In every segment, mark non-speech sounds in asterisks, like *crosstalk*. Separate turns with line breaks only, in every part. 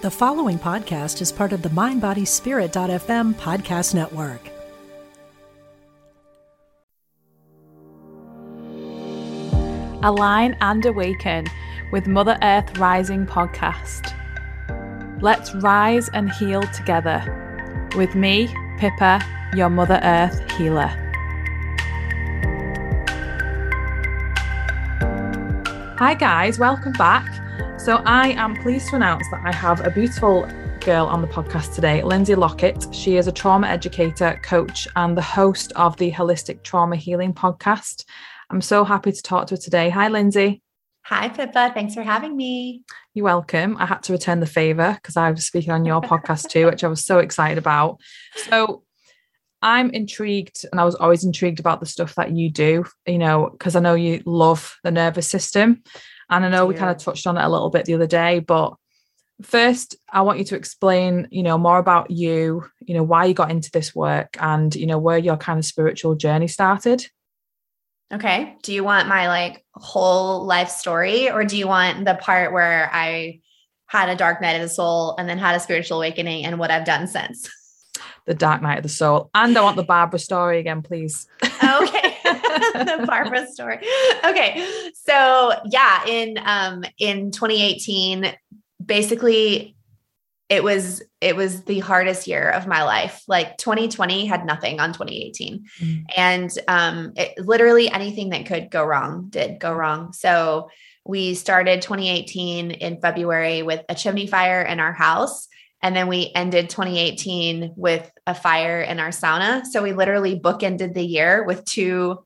The following podcast is part of the MindBodySpirit.fm podcast network.
Align and Awaken with Mother Earth Rising podcast. Let's rise and heal together with me, Pippa, your Mother Earth healer. Hi, guys, welcome back. So, I am pleased to announce that I have a beautiful girl on the podcast today, Lindsey Lockett. She is a trauma educator, coach, and the host of the Holistic Trauma Healing podcast. I'm so happy to talk to her today. Hi, Lindsey.
Hi, Pippa. Thanks for having me.
You're welcome. I had to return the favor because I was speaking on your podcast too, which I was so excited about. So, I'm intrigued, and I was always intrigued about the stuff that you do, you know, because I know you love the nervous system. And I know we kind of touched on it a little bit the other day, but first I want you to explain, you know, more about you, you know, why you got into this work and, you know, where your kind of spiritual journey started.
Okay. Do you want my like whole life story or do you want the part where I had a dark night of the soul and then had a spiritual awakening and what I've done since?
The dark night of the soul. And I want the Barbara story again, please.
okay. *laughs* the Barbara story. Okay. So yeah, in um in 2018, basically it was it was the hardest year of my life like 2020 had nothing on 2018 mm. and um it, literally anything that could go wrong did go wrong so we started 2018 in february with a chimney fire in our house and then we ended 2018 with a fire in our sauna so we literally bookended the year with two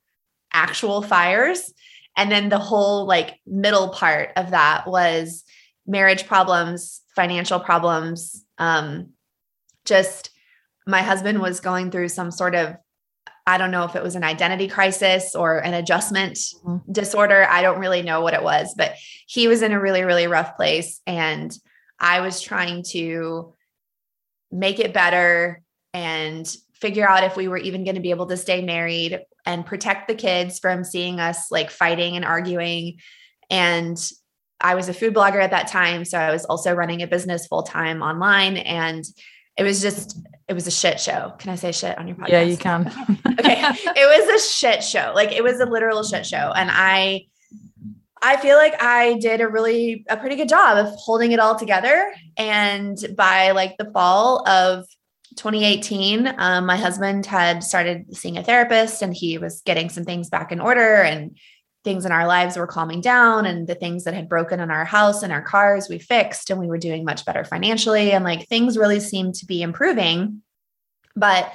actual fires and then the whole like middle part of that was marriage problems financial problems. Um, just my husband was going through some sort of I don't know if it was an identity crisis or an adjustment mm-hmm. disorder. I don't really know what it was, but he was in a really, really rough place. And I was trying to make it better and figure out if we were even going to be able to stay married and protect the kids from seeing us like fighting and arguing. And I was a food blogger at that time. So I was also running a business full time online. And it was just, it was a shit show. Can I say shit on your podcast?
Yeah, you can. *laughs*
okay. It was a shit show. Like it was a literal shit show. And I, I feel like I did a really, a pretty good job of holding it all together. And by like the fall of 2018, um, my husband had started seeing a therapist and he was getting some things back in order. And things in our lives were calming down and the things that had broken in our house and our cars we fixed and we were doing much better financially and like things really seemed to be improving but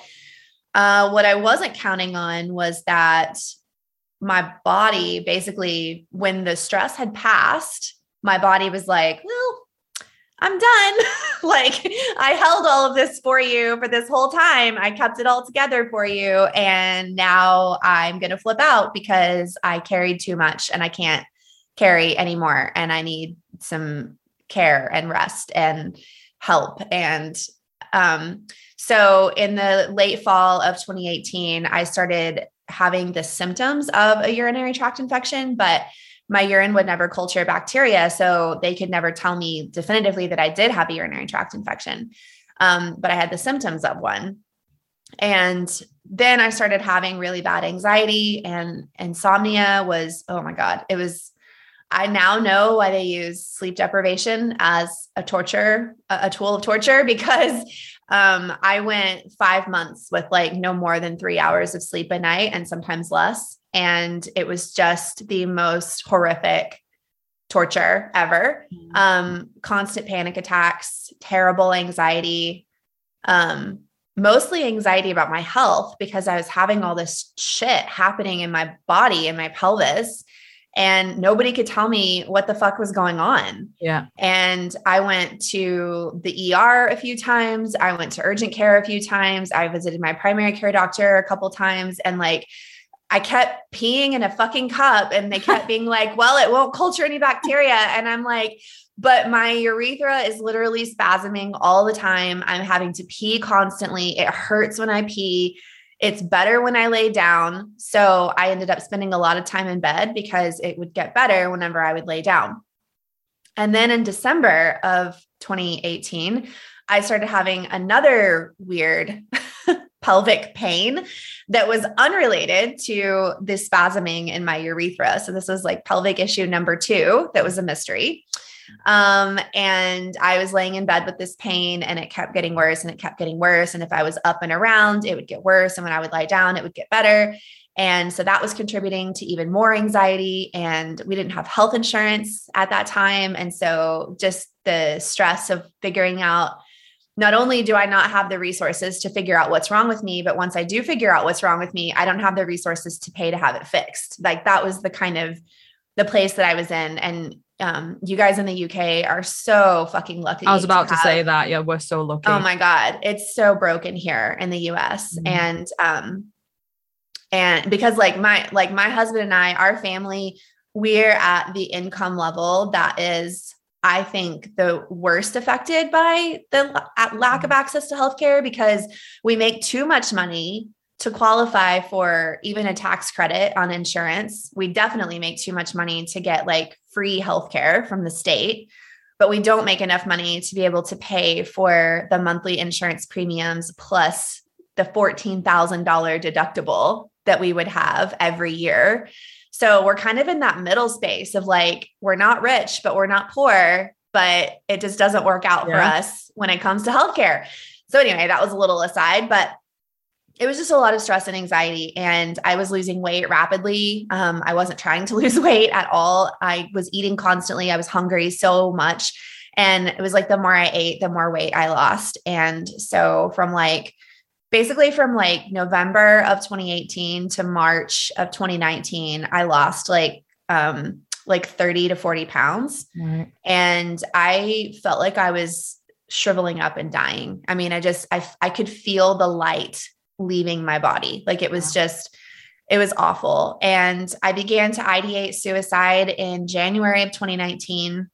uh, what i wasn't counting on was that my body basically when the stress had passed my body was like well I'm done. *laughs* like I held all of this for you for this whole time. I kept it all together for you. And now I'm going to flip out because I carried too much and I can't carry anymore. And I need some care and rest and help. And um, so in the late fall of 2018, I started having the symptoms of a urinary tract infection, but my urine would never culture bacteria. So they could never tell me definitively that I did have a urinary tract infection. Um, but I had the symptoms of one. And then I started having really bad anxiety and insomnia was, oh my God, it was. I now know why they use sleep deprivation as a torture, a, tool of torture, *laughs* because um, I went five months with like no more than three hours of sleep a night and sometimes less. And it was just the most horrific torture ever. Mm-hmm. Um, constant panic attacks, terrible anxiety, um, mostly anxiety about my health because I was having all this shit happening in my body and my pelvis and nobody could tell me what the fuck was going on.
Yeah.
And I went to the ER a few times. I went to urgent care a few times. I visited my primary care doctor a couple times and like I kept peeing in a fucking cup and they kept *laughs* being like, "Well, it won't culture any bacteria." And I'm like, "But my urethra is literally spasming all the time. I'm having to pee constantly. It hurts when I pee." It's better when I lay down. So I ended up spending a lot of time in bed because it would get better whenever I would lay down. And then in December of 2018, I started having another weird *laughs* pelvic pain that was unrelated to the spasming in my urethra. So this was like pelvic issue number two that was a mystery. Um, and I was laying in bed with this pain and it kept getting worse and it kept getting worse. And if I was up and around, it would get worse. And when I would lie down, it would get better. And so that was contributing to even more anxiety. And we didn't have health insurance at that time. And so just the stress of figuring out not only do I not have the resources to figure out what's wrong with me, but once I do figure out what's wrong with me, I don't have the resources to pay to have it fixed. Like that was the kind of the place that I was in. And um, you guys in the UK are so fucking lucky.
I was about to, to say that. Yeah, we're so lucky.
Oh my God. It's so broken here in the US. Mm-hmm. And um, and because like my like my husband and I, our family, we're at the income level that is I think the worst affected by the lack of mm-hmm. access to healthcare because we make too much money to qualify for even a tax credit on insurance. We definitely make too much money to get like free healthcare from the state, but we don't make enough money to be able to pay for the monthly insurance premiums plus the $14,000 deductible that we would have every year. So we're kind of in that middle space of like, we're not rich, but we're not poor, but it just doesn't work out yeah. for us when it comes to healthcare. So, anyway, that was a little aside, but it was just a lot of stress and anxiety and i was losing weight rapidly um, i wasn't trying to *laughs* lose weight at all i was eating constantly i was hungry so much and it was like the more i ate the more weight i lost and so from like basically from like November of 2018 to March of 2019, I lost like um like 30 to 40 pounds. Right. And I felt like I was shriveling up and dying. I mean, I just I I could feel the light leaving my body. Like it was just it was awful. And I began to ideate suicide in January of 2019.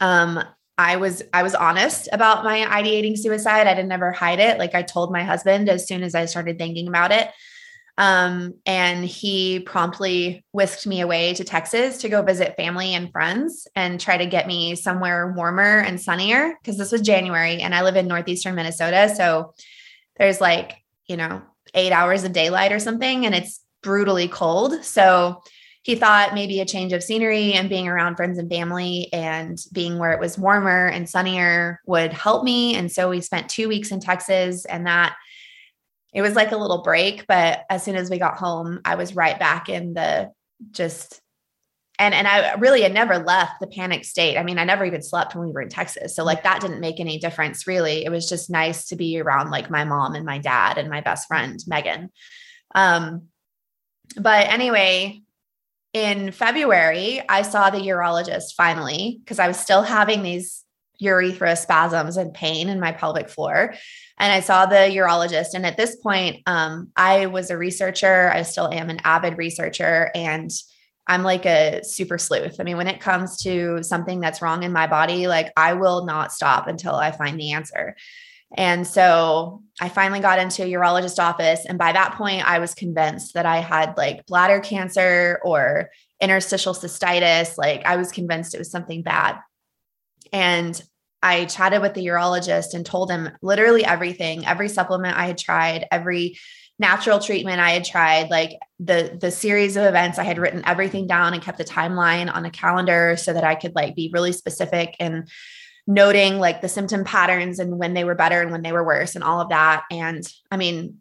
Um, I was I was honest about my ideating suicide. I didn't ever hide it. Like I told my husband as soon as I started thinking about it. Um, and he promptly whisked me away to Texas to go visit family and friends and try to get me somewhere warmer and sunnier because this was January and I live in northeastern Minnesota. So there's like, you know, eight hours of daylight or something, and it's brutally cold. So he thought maybe a change of scenery and being around friends and family and being where it was warmer and sunnier would help me. And so we spent two weeks in Texas and that it was like a little break. But as soon as we got home, I was right back in the just and and I really had never left the panic state. I mean, I never even slept when we were in Texas. So like that didn't make any difference really. It was just nice to be around like my mom and my dad and my best friend Megan. Um but anyway, in February, I saw the urologist finally because I was still having these urethra spasms and pain in my pelvic floor. And I saw the urologist. And at this point, um, I was a researcher. I still am an avid researcher. And I'm like a super sleuth. I mean, when it comes to something that's wrong in my body, like I will not stop until I find the answer. And so I finally got into a urologist office. And by that point, I was convinced that I had like bladder cancer or interstitial cystitis. Like I was convinced it was something bad. And I chatted with the urologist and told him literally everything, every supplement I had tried, every natural treatment I had tried, like the the series of events I had written everything down and kept a timeline on a calendar so that I could like be really specific and noting like the symptom patterns and when they were better and when they were worse and all of that. And I mean,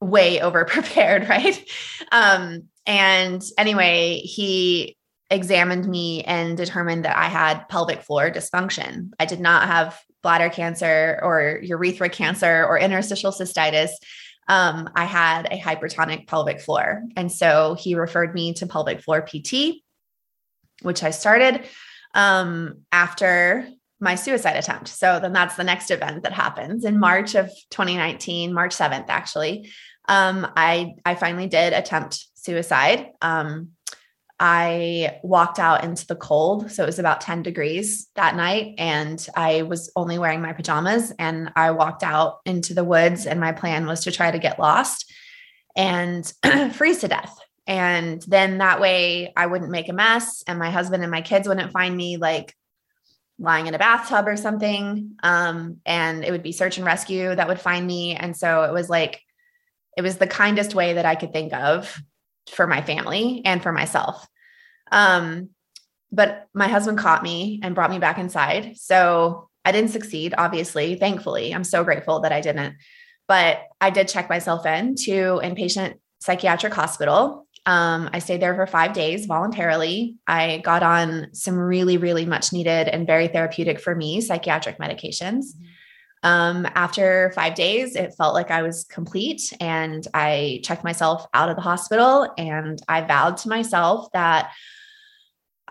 way *laughs* over prepared, right? Um, and anyway, he examined me and determined that I had pelvic floor dysfunction. I did not have bladder cancer or urethra cancer or interstitial cystitis. Um, I had a hypertonic pelvic floor. And so he referred me to pelvic floor PT, which I started um, after my suicide attempt. So then that's the next event that happens in March of 2019, March 7th, actually. Um, I, I finally did attempt suicide. Um, I walked out into the cold. So it was about 10 degrees that night. And I was only wearing my pajamas. And I walked out into the woods. And my plan was to try to get lost and *clears throat* freeze to death. And then that way I wouldn't make a mess and my husband and my kids wouldn't find me like lying in a bathtub or something. Um, and it would be search and rescue that would find me. And so it was like, it was the kindest way that I could think of for my family and for myself. Um, but my husband caught me and brought me back inside. So I didn't succeed, obviously, thankfully. I'm so grateful that I didn't. But I did check myself in to inpatient psychiatric hospital. Um, I stayed there for five days voluntarily. I got on some really, really much needed and very therapeutic for me psychiatric medications. Um, after five days, it felt like I was complete, and I checked myself out of the hospital. And I vowed to myself that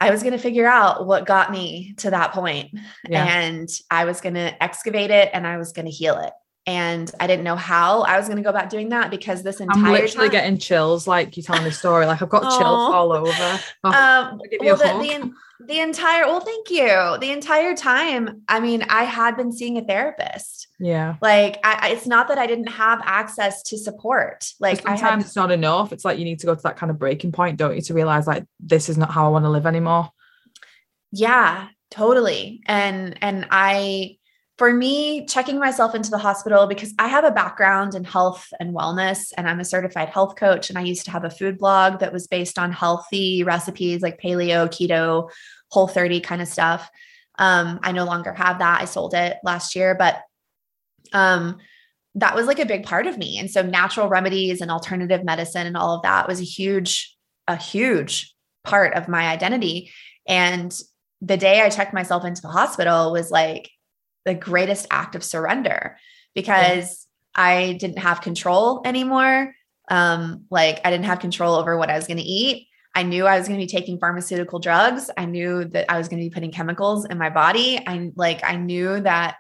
I was going to figure out what got me to that point. Yeah. and I was going to excavate it and I was going to heal it. And I didn't know how I was going to go about doing that because this entire
I'm literally time, getting chills like you're telling the story. Like I've got chills all over. *laughs* Oh, um,
well, the, the, the entire well thank you. The entire time i mean i had been seeing a therapist.
Yeah.
Like I, it's not that i didn't have access to support. Like
sometimes had, it's not enough. It's like you need to go to that kind of breaking point don't you to realize like this is not how i want to live anymore?
Yeah totally. And and i for me, checking myself into the hospital because I have a background in health and wellness, and I'm a certified health coach. And I used to have a food blog that was based on healthy recipes like paleo, keto, whole 30 kind of stuff. Um, I no longer have that. I sold it last year, but um, that was like a big part of me. And so natural remedies and alternative medicine and all of that was a huge, a huge part of my identity. And the day I checked myself into the hospital was like, the greatest act of surrender because yeah. I didn't have control anymore. Um, like I didn't have control over what I was going to eat. I knew I was going to be taking pharmaceutical drugs. I knew that I was going to be putting chemicals in my body. I like I knew that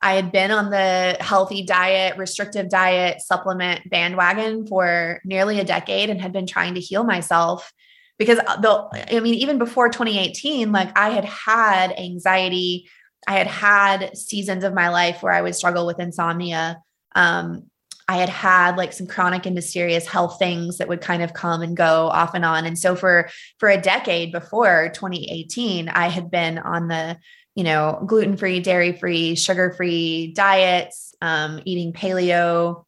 I had been on the healthy diet, restrictive diet, supplement bandwagon for nearly a decade and had been trying to heal myself because the I mean even before 2018 like I had had anxiety I had had seasons of my life where I would struggle with insomnia. Um, I had had like some chronic and mysterious health things that would kind of come and go off and on. And so for for a decade before 2018, I had been on the you know gluten free, dairy free, sugar free diets, um, eating paleo,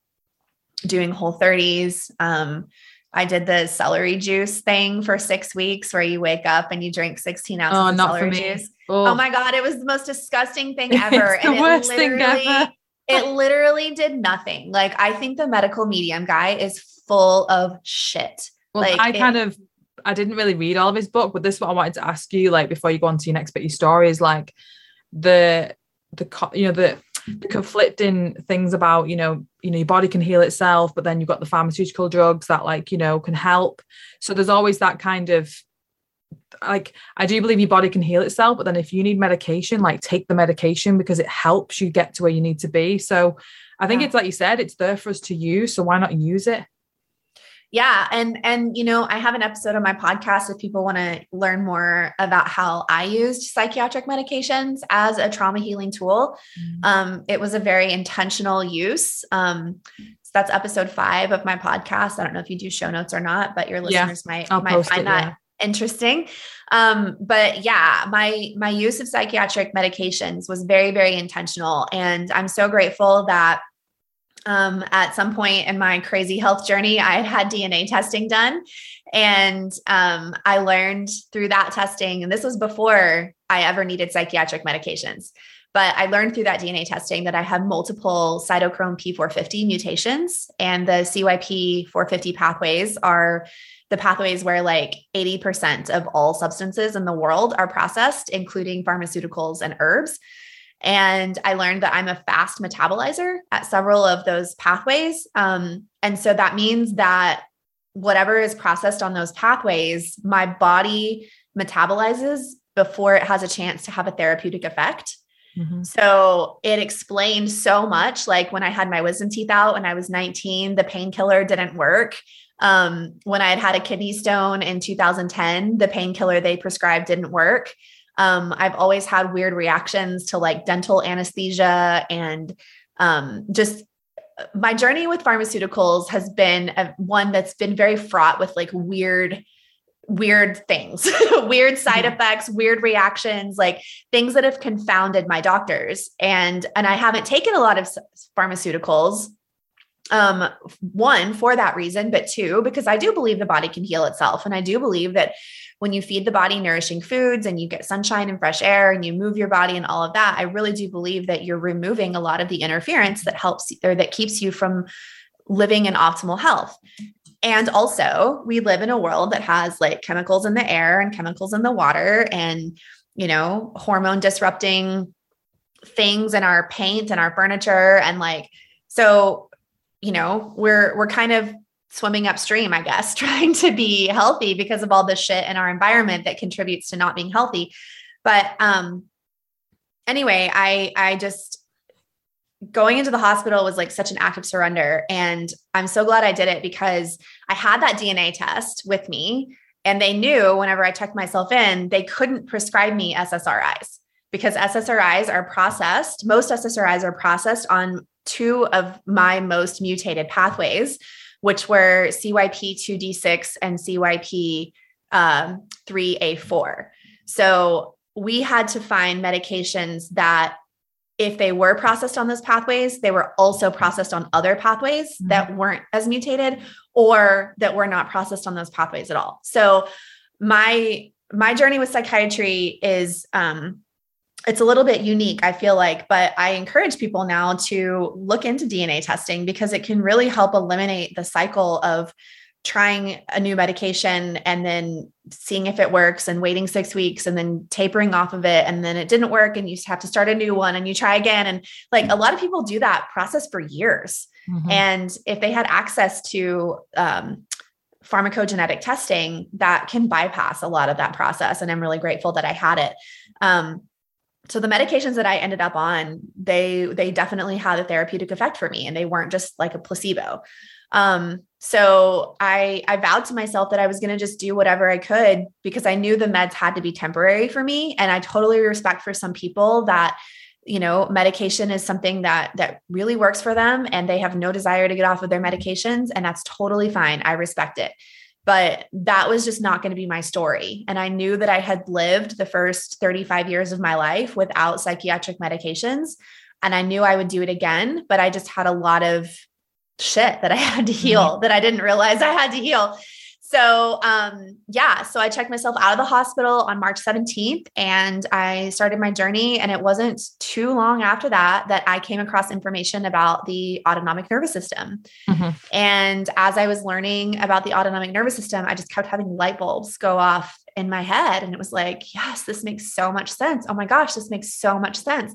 doing whole 30s. Um, I did the celery juice thing for six weeks where you wake up and you drink 16 ounces oh, of celery juice. Oh. oh. my God. It was the most disgusting thing *laughs* ever.
and the worst thing ever.
it *laughs* literally did nothing. Like I think the medical medium guy is full of shit.
Well,
like
I kind of I didn't really read all of his book, but this is what I wanted to ask you, like before you go on to your next bit of your story, is like the the you know the the conflicting things about you know you know your body can heal itself but then you've got the pharmaceutical drugs that like you know can help so there's always that kind of like I do believe your body can heal itself, but then if you need medication, like take the medication because it helps you get to where you need to be. So I think yeah. it's like you said, it's there for us to use. So why not use it?
Yeah. And, and, you know, I have an episode on my podcast if people want to learn more about how I used psychiatric medications as a trauma healing tool. Mm-hmm. Um, it was a very intentional use. Um, so that's episode five of my podcast. I don't know if you do show notes or not, but your listeners yeah, might, might find it, that yeah interesting. Um, but yeah, my my use of psychiatric medications was very, very intentional. And I'm so grateful that um, at some point in my crazy health journey, I had had DNA testing done. And um, I learned through that testing, and this was before I ever needed psychiatric medications. But I learned through that DNA testing that I have multiple cytochrome P450 mutations, and the CYP 450 pathways are the pathways where like 80% of all substances in the world are processed, including pharmaceuticals and herbs. And I learned that I'm a fast metabolizer at several of those pathways. Um, and so that means that whatever is processed on those pathways, my body metabolizes before it has a chance to have a therapeutic effect. Mm-hmm. So it explained so much. Like when I had my wisdom teeth out when I was 19, the painkiller didn't work. Um, when I had had a kidney stone in 2010, the painkiller they prescribed didn't work. Um, I've always had weird reactions to like dental anesthesia and um, just my journey with pharmaceuticals has been a, one that's been very fraught with like weird weird things, *laughs* weird side
Mhm.
effects, weird reactions, like things that have confounded my doctors. And and I haven't taken a lot of pharmaceuticals um one for that reason but two because i do believe the body can heal itself. And i do believe that when you feed the body nourishing foods and you get sunshine and fresh air and you move your body and all of that i really do believe that you're removing a lot of the interference that helps or that keeps you from living in optimal health. And also we live in a world that has like chemicals in the air and chemicals in the water and you know hormone disrupting things in our paint and our furniture and like so you know we're we're kind of swimming upstream i guess *laughs* trying to be healthy because of all the shit in our environment that contributes to not being healthy. But um anyway i i just going into the hospital was like such an act of surrender. And i'm so glad i did it because i had that dna test with me and they knew whenever i checked myself in they couldn't prescribe me ssris because ssris are processed most ssris are processed on two of my most mutated pathways, which were CYP2D6 and CYP um, 3A4. So we had to find medications that, if they were processed on those pathways, they were also processed on other pathways
Mhm.
that weren't as mutated or that were not processed on those pathways at all. So my my journey with psychiatry is um, it's a little bit unique, I feel like, but I encourage people now to look into DNA testing because it can really help eliminate the cycle of trying a new medication and then seeing if it works and waiting six weeks and then tapering off of it. And then it didn't work and you have to start a new one and you try again. And like a lot of people do that process for years.
Mhm.
And if they had access to um, pharmacogenetic testing, that can bypass a lot of that process. And I'm really grateful that I had it. Um, so the medications that I ended up on, they they definitely had a therapeutic effect for me, and they weren't just like a placebo. Um, so I I vowed to myself that I was going to just do whatever I could because I knew the meds had to be temporary for me, and I totally respect for some people that you know medication is something that that really works for them and they have no desire to get off of their medications and that's totally fine. I respect it but that was just not going to be my story. And i knew that i had lived the first 35 years of my life without psychiatric medications and i knew i would do it again but i just had a lot of shit that i had to mm-hmm. heal that i didn't realize i had to heal so um yeah so i checked myself out of the hospital on march 17th and i started my journey and it wasn't too long after that that i came across information about the autonomic nervous system.
Mhm.
and as i was learning about the autonomic nervous system i just kept having light bulbs go off in my head and it was like yes this makes so much sense. Oh my gosh this makes so much sense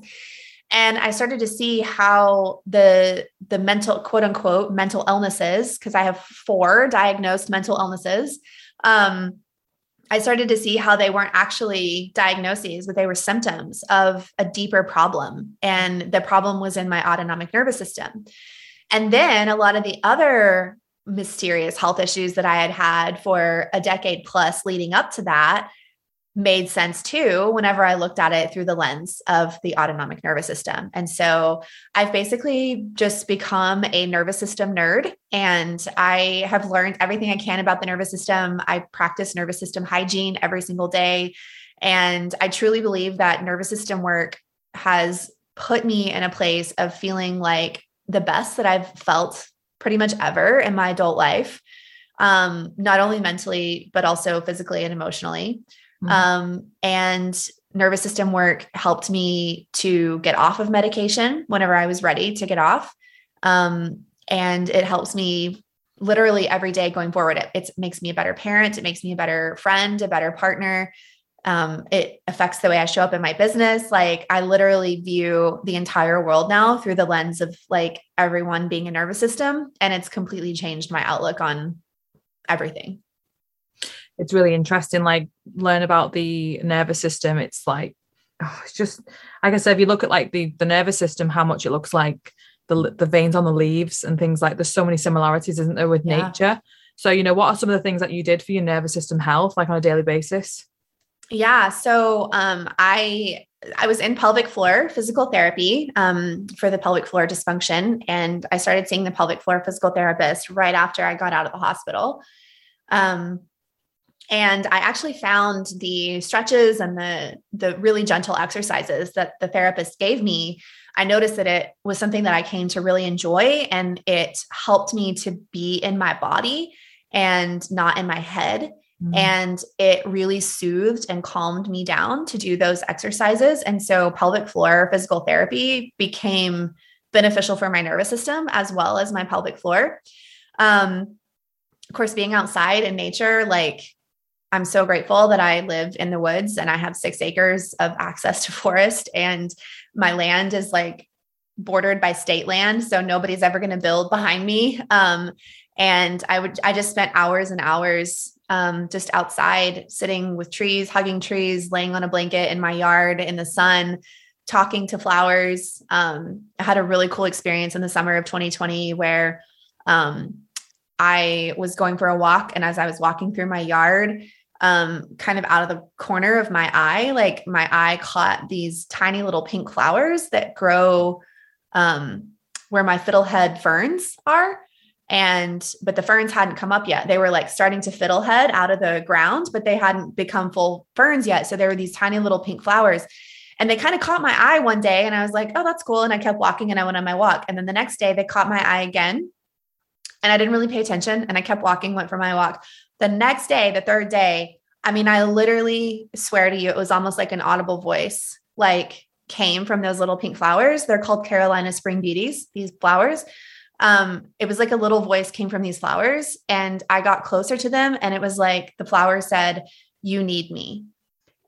and i started to see how the the mental quote unquote mental illnesses because i have four diagnosed mental illnesses. Um i started to see how they weren't actually diagnoses but they were symptoms of a deeper problem and the problem was in my autonomic nervous system. And then a lot of the other mysterious health issues that i had had for a decade plus leading up to that made sense too whenever I looked at it through the lens of the autonomic nervous system. And so I've basically just become a nervous system nerd and I have learned everything I can about the nervous system. I practice nervous system hygiene every single day. And I truly believe that nervous system work has put me in a place of feeling like the best that I've felt pretty much ever in my adult life. Um, not only mentally, but also physically and emotionally.
Mhm.
Um, and nervous system work helped me to get off of medication whenever I was ready to get off. Um, and it helps me literally every day going forward. It, it makes me a better parent. It makes me a better friend, a better partner. Um, it affects the way I show up in my business. Like I literally view the entire world now through the lens of like everyone being a nervous system. And it's completely changed my outlook on everything.
It's really interesting like learn about the nervous system it's like oh, it's just like i said if you look at like the the nervous system how much it looks like the the veins on the leaves and things like there's so many similarities isn't there with
Yeah.
nature so you know what are some of the things that you did for your nervous system health like on a daily basis
Yeah. So um, I I was in pelvic floor physical therapy um, for the pelvic floor dysfunction, and I started seeing the pelvic floor physical therapist right after I got out of the hospital. Um, And I actually found the stretches and the the really gentle exercises that the therapist gave me. I noticed that it was something that I came to really enjoy and it helped me to be in my body and not in my head. Mm-hmm. And it really soothed and calmed me down to do those exercises. And so pelvic floor physical therapy became beneficial for my nervous system as well as my pelvic floor. Um, of course, being outside in nature, like I'm so grateful that I live in the woods and I have six acres of access to *laughs* forest, and my land is like bordered by state land. So nobody's ever going to build behind me. Um, and I would, I just spent hours and hours um, just outside, sitting with trees, hugging trees, laying on a blanket in my yard in the sun, talking to flowers. Um, I had a really cool experience in the summer of 2020 where um, I was going for a walk. And as I was walking through my yard, um, kind of out of the corner of my eye, like my eye caught these tiny little pink flowers that grow um, where my fiddlehead ferns are. And, but the ferns hadn't come up yet. They were like starting to fiddlehead out of the ground, but they hadn't become full ferns yet. So there were these tiny little pink flowers. And they kind of caught my eye one day. And I was like, oh, that's cool. And I kept walking and I went on my walk. And then the next day they caught my eye again. And I didn't really pay attention. And I kept walking, went for my walk. The next day, the third day, I mean, I literally swear to you, it was almost like an audible voice, like came from those little pink flowers. They're called Carolina Spring Beauties, these flowers. Um, it was like a little voice came from these flowers, and I got closer to them, and it was like the flower said, You need me.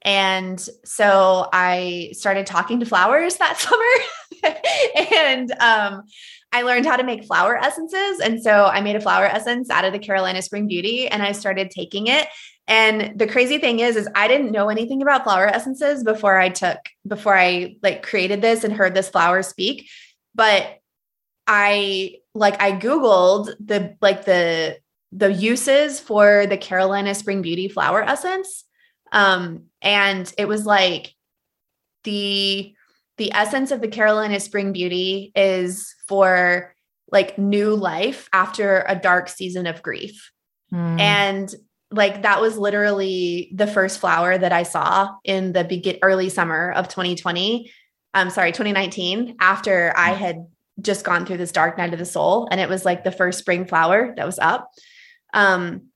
And so I started talking to flowers *laughs* that summer. *laughs* and um, I learned how to make flower essences. And so I made a flower essence out of the Carolina Spring Beauty and I started taking it. And the crazy thing is, is I didn't know anything about flower essences before I took, before I like created this and heard this flower speak. But I like I Googled the like the the uses for the Carolina Spring Beauty flower essence. Um, and it was like the the essence of the Carolina Spring Beauty is for like new life after a dark season of grief. Mm. And like that was literally the first flower that I saw in the begin early summer of 2020. I'm sorry, 2019, after I hmm. had just gone through this dark night of the soul. And it was like the first spring flower that was up. Um,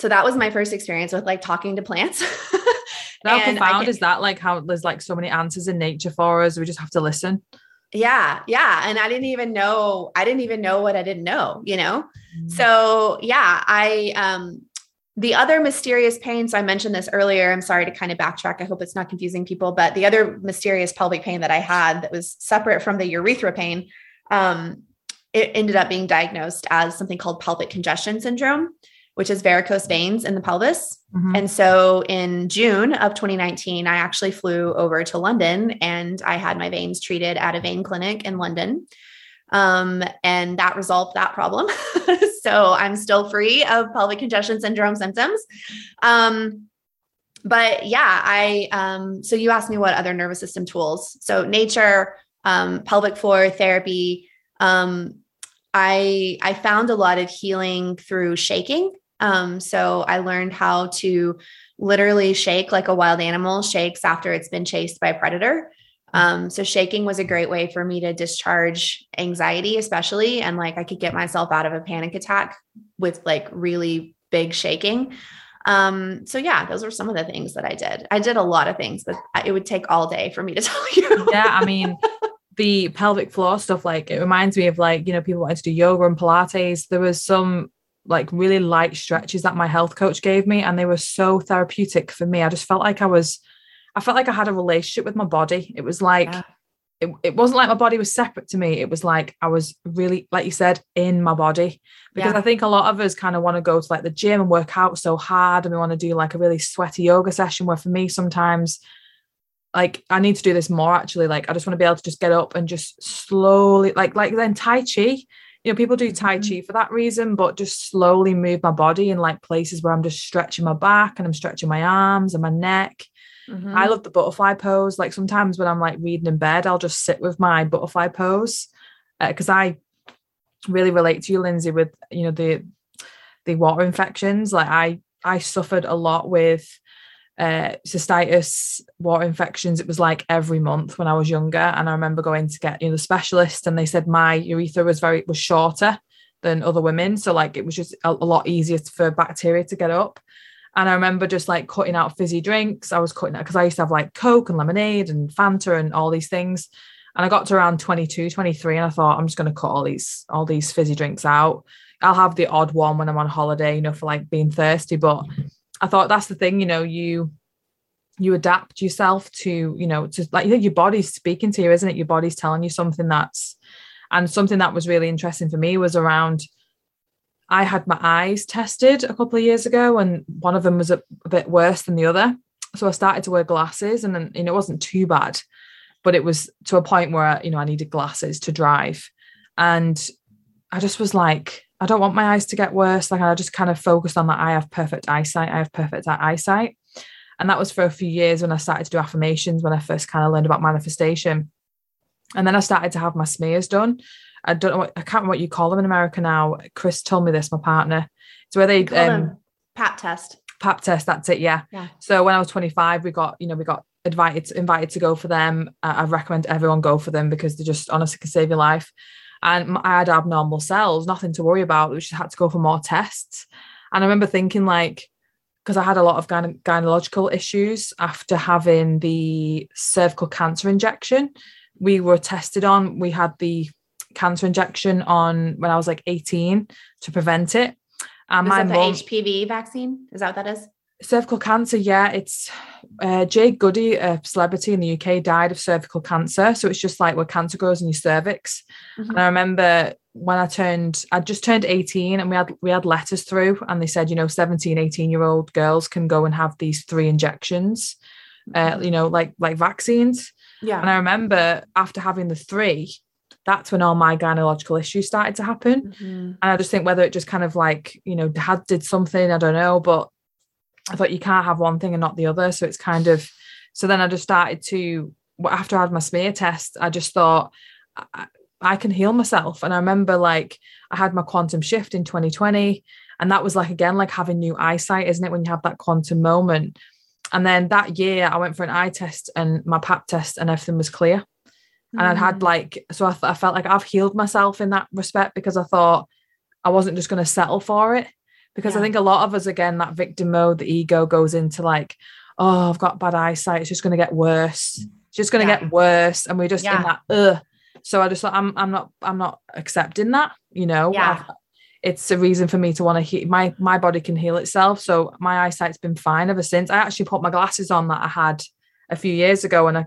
so that was my first experience with like talking to plants. *laughs*
How profound is that? Like how there's like so many answers in nature for us. We just have to listen.
Yeah. Yeah. And I didn't even know, I didn't even know what I didn't know, you know? Mm. So yeah, I um the other mysterious pain, so I mentioned this earlier. I'm sorry to kind of backtrack. I hope it's not confusing people, but the other mysterious pelvic pain that I had that was separate from the urethra pain, um, it ended up being diagnosed as something called pelvic congestion syndrome which is varicose veins in the pelvis. Mm-hmm. And so in June of 2019, I actually flew over to London and I had my veins treated at a vein clinic in London. Um, and that resolved that problem. *laughs* so I'm still free of pelvic congestion syndrome symptoms. Um, but yeah, I, um, so you asked me what other nervous system tools. So nature, um, pelvic floor therapy, um, I I found a lot of healing through shaking. Um, so I learned how to literally shake like a wild animal shakes after it's been chased by a predator. Um, so shaking was a great way for me to discharge anxiety, especially, and like I could get myself out of a panic attack with like really big shaking. Um, so yeah, those were some of the things that I did. I did a lot of things, but it would take all day for me to *laughs* tell you.
yeah, I mean, the pelvic floor stuff, like it reminds me of like, you know, people wanting to do yoga and Pilates. There was some like really light stretches that my health coach gave me and they were so therapeutic for me i just felt like i was i felt like i had a relationship with my body it was like yeah. it, it wasn't like my body was separate to me it was like i was really like you said in my body because yeah. i think a lot of us kind of want to go to like the gym and work out so hard and we want to do like a really sweaty yoga session where for me sometimes like I need to do this more actually. Like I just want to be able to just get up and just slowly like like then Tai Chi you know, people do Tai mm-hmm. Chi for that reason, but just slowly move my body in like places where I'm just stretching my back and I'm stretching my arms and my neck. Mm-hmm. I love the butterfly pose. Like sometimes when I'm like reading in bed, I'll just sit with my butterfly pose because uh, I really relate to you, Lindsey, with you know the the water infections. Like I I suffered a lot with uh, cystitis, water infections. It was like every month when I was younger, and I remember going to get you know the specialist, and they said my urethra was very was shorter than other women, so like it was just a, a lot easier for bacteria to get up. And I remember just like cutting out fizzy drinks. I was cutting out because I used to have like Coke and lemonade and Fanta and all these things. And I got to around 22, 23, and I thought, I'm just going to cut all these, all these fizzy drinks out. I'll have the odd one when I'm on holiday, you know, for like being thirsty. But I thought that's the thing, you know, you you adapt yourself to, you know, to like your body's speaking to you, isn't it? Your body's telling you something that's and something that was really interesting for me was around I had my eyes tested a couple of years ago, and one of them was a, a bit worse than the other. So I started to wear glasses, and then you know it wasn't too bad, but it was to a point where you know I needed glasses to drive, and I just was like, I don't want my eyes to get worse. Like I just kind of focused on that. I have perfect eyesight. I have perfect eyesight, and that was for a few years when I started to do affirmations. When I first kind of learned about manifestation, and then I started to have my smears done, I don't know what I can't remember what you call them in America now. Chris told me this, my partner. It's where they um
pap test.
Pap test, that's it, yeah.
Yeah.
So when I was 25, we got, you know, we got invited invited to go for them. Uh, I recommend everyone go for them because they just honestly can save your life. And I had abnormal cells, nothing to worry about. We just had to go for more tests. And I remember thinking like, because I had a lot of gyne- gynecological issues after having the cervical cancer injection. We were tested on. We had the cancer injection on when I was like 18 to prevent it.
And my the mom, HPV vaccine? Is that what that is?
Cervical cancer, yeah. It's uh, Jade Goody, a celebrity in the UK, died of cervical cancer. So it's just like where cancer grows in your cervix. Mm-hmm. And I remember when I turned, I just turned 18 and we had we had letters through and they said, you know, 17, 18 year old girls can go and have these three injections, uh, mm-hmm. uh, you know, like like vaccines.
Yeah.
And I remember after having the three, that's when all my gynecological issues started to happen. Mm-hmm. And I just think whether it just kind of like, you know, had did something, I don't know, but I thought you can't have one thing and not the other. So it's kind of, so then I just started to, after I had my smear test, I just thought, I, I can heal myself. And I remember like I had my quantum shift in 2020. And that was like, again, like having new eyesight, isn't it? When you have that quantum moment. And then that year I went for an eye test and my pap test and everything was clear and I'd had mm. like so I, th- I felt like I've healed myself in that respect because I thought I wasn't just going to settle for it because yeah. I think a lot of us again that victim mode the ego goes into like oh I've got bad eyesight it's just going to get worse it's just going to yeah. get worse and we're just yeah. in that ugh so I just thought I'm I'm not I'm not accepting that you know
yeah.
I've, it's a reason for me to want to heal my my body can heal itself so my eyesight's been fine ever since I actually put my glasses on that I had a few years ago and I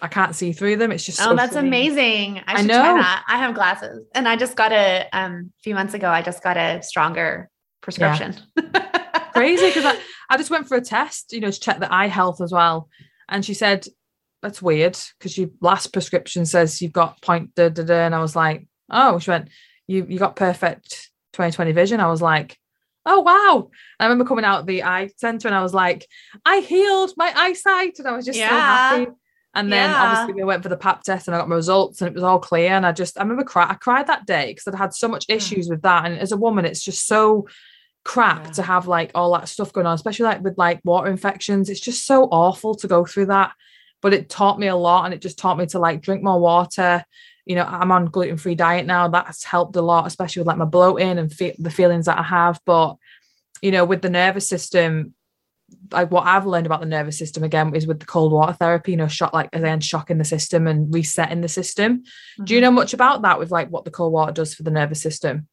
I can't see through them. It's just
oh, so that's funny. amazing. I, I know. I have glasses, and I just got a um, a few months ago. I just got a stronger prescription.
Yeah. *laughs* Crazy because I, I just went for a test, you know, to check the eye health as well, and she said that's weird because your last prescription says you've got point da da da, and I was like, oh, she went, you you got perfect 2020 vision. I was like, oh wow. And I remember coming out of the eye center and I was like, I healed my eyesight, and I was just yeah. so happy. And then yeah. obviously we went for the pap test and I got my results and it was all clear. And I just I remember cry I cried that day because I'd had so much hmm. issues with that. And as a woman, it's just so crap yeah. to have like all that stuff going on, especially like with like water infections. It's just so awful to go through that. But it taught me a lot and it just taught me to like drink more water. You know, I'm on gluten-free diet now. That's helped a lot, especially with like my bloating and fe- the feelings that I have. But you know, with the nervous system, like what I've learned about the nervous system again is with the cold water therapy, you know, shock like again shocking the system and resetting the system. Mm-hmm. Do you mm-hmm. know much about that with like what the cold water does for the nervous system?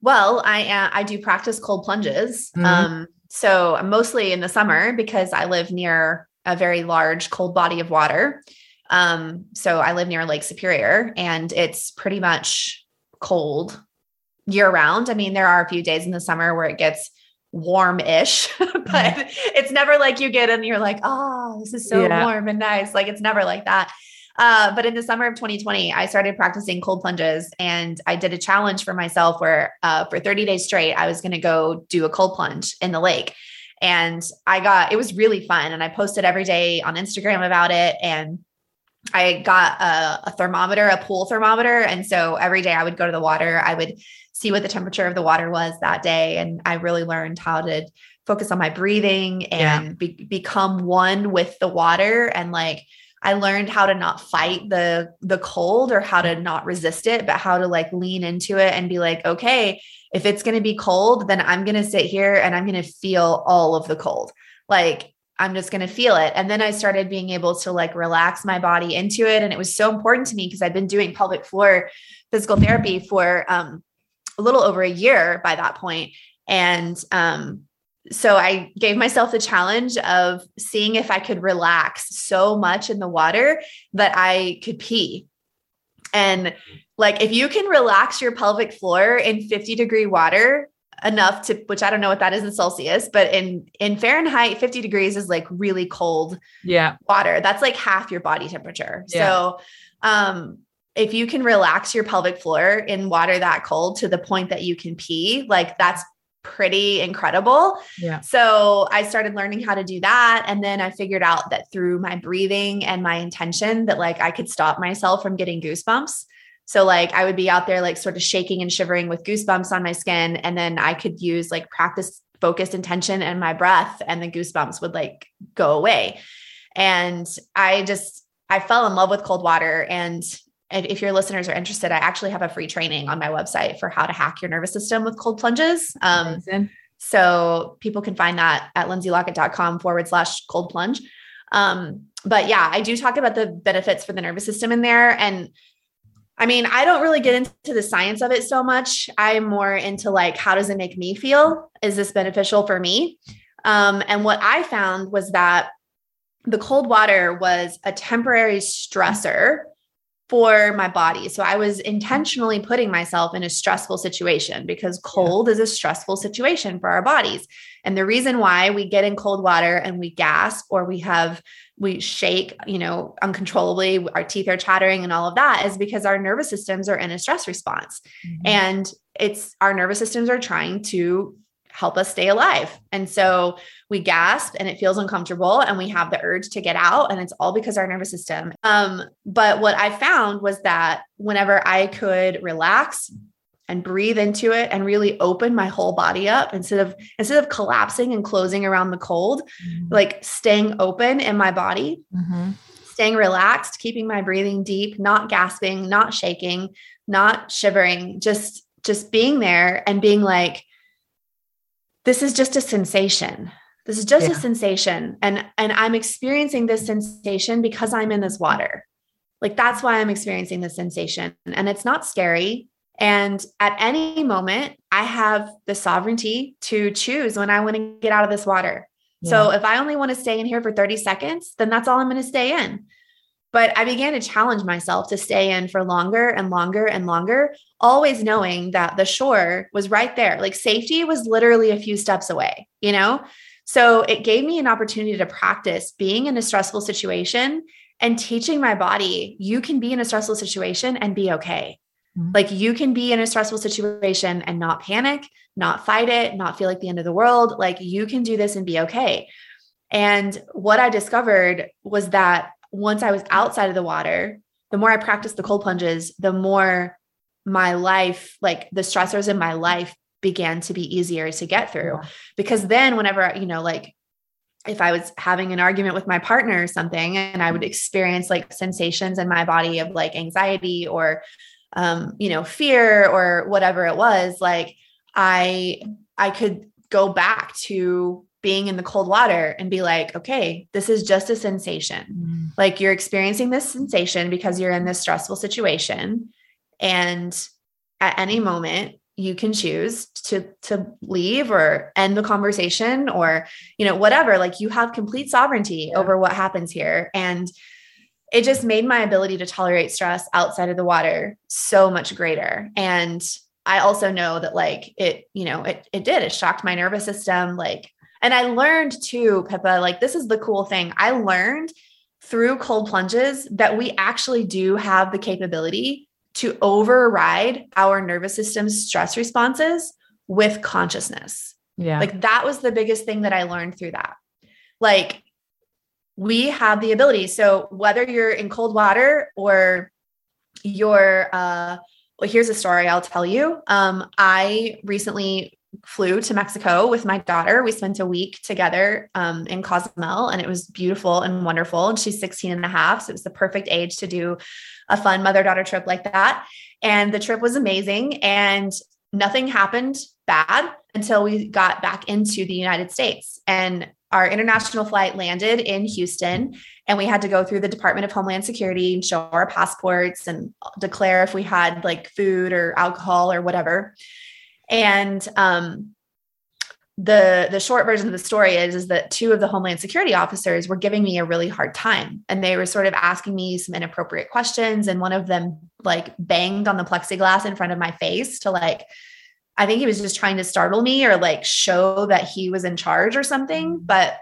Well, I uh, I do practice cold plunges. Mm-hmm. Um, so mostly in the summer because I live near a very large cold body of water. Um, so I live near Lake Superior and it's pretty much cold year round. I mean, there are a few days in the summer where it gets warm-ish *laughs* but mm-hmm. it's never like you get and you're like oh this is so yeah. warm and nice like it's never like that uh, but in the summer of 2020 i started practicing cold plunges and i did a challenge for myself where uh, for 30 days straight i was going to go do a cold plunge in the lake and i got it was really fun and i posted every day on instagram about it and I got a, a, thermometer, a pool thermometer. And so every day I would go to the water, I would see what the temperature of the water was that day. And I really learned how to focus on my breathing and yeah. be- become one with the water and like I learned how to not fight the the cold or how to not resist it, but how to like lean into it and be like, okay, if it's going to be cold, then I'm going to sit here and I'm going to feel all of the cold. Like I'm just going to feel it. And then I started being able to like relax my body into it and it was so important to me because I've been doing pelvic floor physical therapy for um a little over a year by that point and um so I gave myself the challenge of seeing if I could relax so much in the water that I could pee. And like if you can relax your pelvic floor in 50 degree water enough to which I don't know what that is in Celsius, but in in Fahrenheit 50 degrees is like really cold
yeah
water. That's like half your body temperature. Yeah. So um if you can relax your pelvic floor in water that cold to the point that you can pee, like that's pretty incredible.
Yeah.
So I started learning how to do that. And then I figured out that through my breathing and my intention that like I could stop myself from getting goosebumps. So like I would be out there like sort of shaking and shivering with goosebumps on my skin. And then I could use like practice focused intention and my breath and the goosebumps would like go away. And I just I fell in love with cold water and if your listeners are interested, I actually have a free training on my website for how to hack your nervous system with cold plunges. Um, so people can find that at lindseylockett.com forward slash cold plunge. Um, but yeah, I do talk about the benefits for the nervous system in there. And I mean, I don't really get into the science of it so much. I'm more into like, how does it make me feel? Is this beneficial for me? Um, and what I found was that the cold water was a temporary stressor for my body. So I was intentionally putting myself in a stressful situation because cold yeah. is a stressful situation for our bodies. And the reason why we get in cold water and we gasp or we have we shake, you know, uncontrollably, our teeth are chattering and all of that is because our nervous systems are in a stress response. Mm-hmm. And it's our nervous systems are trying to help us stay alive. And so we gasp and it feels uncomfortable and we have the urge to get out and it's all because our nervous system. Um, but what I found was that whenever I could relax and breathe into it and really open my whole body up instead of instead of collapsing and closing around the cold, mm-hmm. like staying open in my body. Mm-hmm. Staying relaxed, keeping my breathing deep, not gasping, not shaking, not shivering, just just being there and being like, this is just a sensation. This is just yeah. a sensation. And and i'm experiencing this sensation because i'm in this water. Like that's why i'm experiencing this sensation. And it's not scary. And at any moment i have the sovereignty to choose when i want to get out of this water. Yeah. so if i only want to stay in here for 30 seconds then that's all i'm going to stay in but I began to challenge myself to stay in for longer and longer and longer, always knowing that the shore was right there. Like safety was literally a few steps away, you know? So it gave me an opportunity to practice being in a stressful situation and teaching my body, you can be in a stressful situation and be okay. Mm-hmm. Like you can be in a stressful situation and not panic, not fight it, not feel like the end of the world. Like you can do this and be okay. And what I discovered was that once I was outside of the water, the more I practiced the cold plunges, the more my life, like the stressors in my life began to be easier to get through. Because then, whenever, you know, like if I was having an argument with my partner or something, and I would experience like sensations in my body of like anxiety or, um, you know, fear or whatever it was, like I, I could go back to being in the cold water and be like, okay, this is just a sensation. Mm. Like you're experiencing this sensation because you're in this stressful situation. And at any moment, you can choose to to leave or end the conversation or you know whatever like you have complete sovereignty yeah. over what happens here and it just made my ability to tolerate stress outside of the water so much greater and i also know that like it you know it it did it shocked my nervous system like and I learned too, Pippa, like this is the cool thing. I learned through cold plunges that we actually do have the capability to override our nervous system's stress responses with consciousness.
Yeah.
Like that was the biggest thing that I learned through that. Like we have the ability. So whether you're in cold water or you're uh well here's a story I'll tell you. Um I recently flew to Mexico with my daughter. We spent a week together um, in Cozumel and it was beautiful and wonderful. And she's 16 and a half. So it was the perfect age to do a fun mother daughter trip like that. And the trip was amazing. And nothing happened bad until we got back into the United States. And our international flight landed in Houston, and we had to go through the Department of Homeland Security and show our passports and declare if we had like food or alcohol or whatever. And um, the the short version of the story is is that two of the homeland security officers were giving me a really hard time. And they were sort of asking me some inappropriate questions. And one of them like banged on the plexiglass in front of my face to like I think he was just trying to startle me or like show that he was in charge or something. But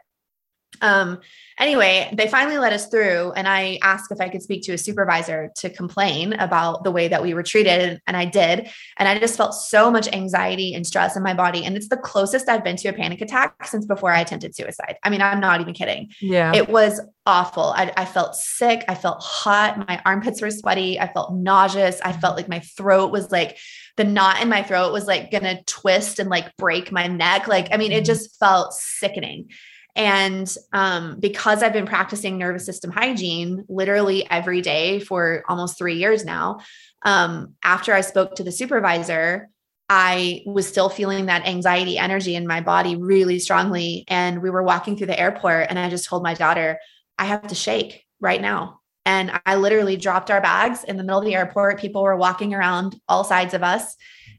um, anyway, they finally let us through, and I asked if I could speak to a supervisor to complain about the way that we were treated, and I did. And I just felt so much anxiety and stress in my body, and it's the closest I've been to a panic attack since before I attempted suicide. I mean, I'm not even kidding.
Yeah,
it was awful. I, I felt sick. I felt hot. My armpits were sweaty. I felt nauseous. I felt like my throat was like the knot in my throat was like gonna twist and like break my neck. Like, I mean, it mm-hmm. just felt sickening. And um, because I've been practicing nervous system hygiene literally every day for almost three years now, um, after I spoke to the supervisor, I was still feeling that anxiety energy in my body really strongly. And we were walking through the airport, and I just told my daughter, I have to shake right now. And I literally dropped our bags in the middle of the airport. People were walking around all sides of us.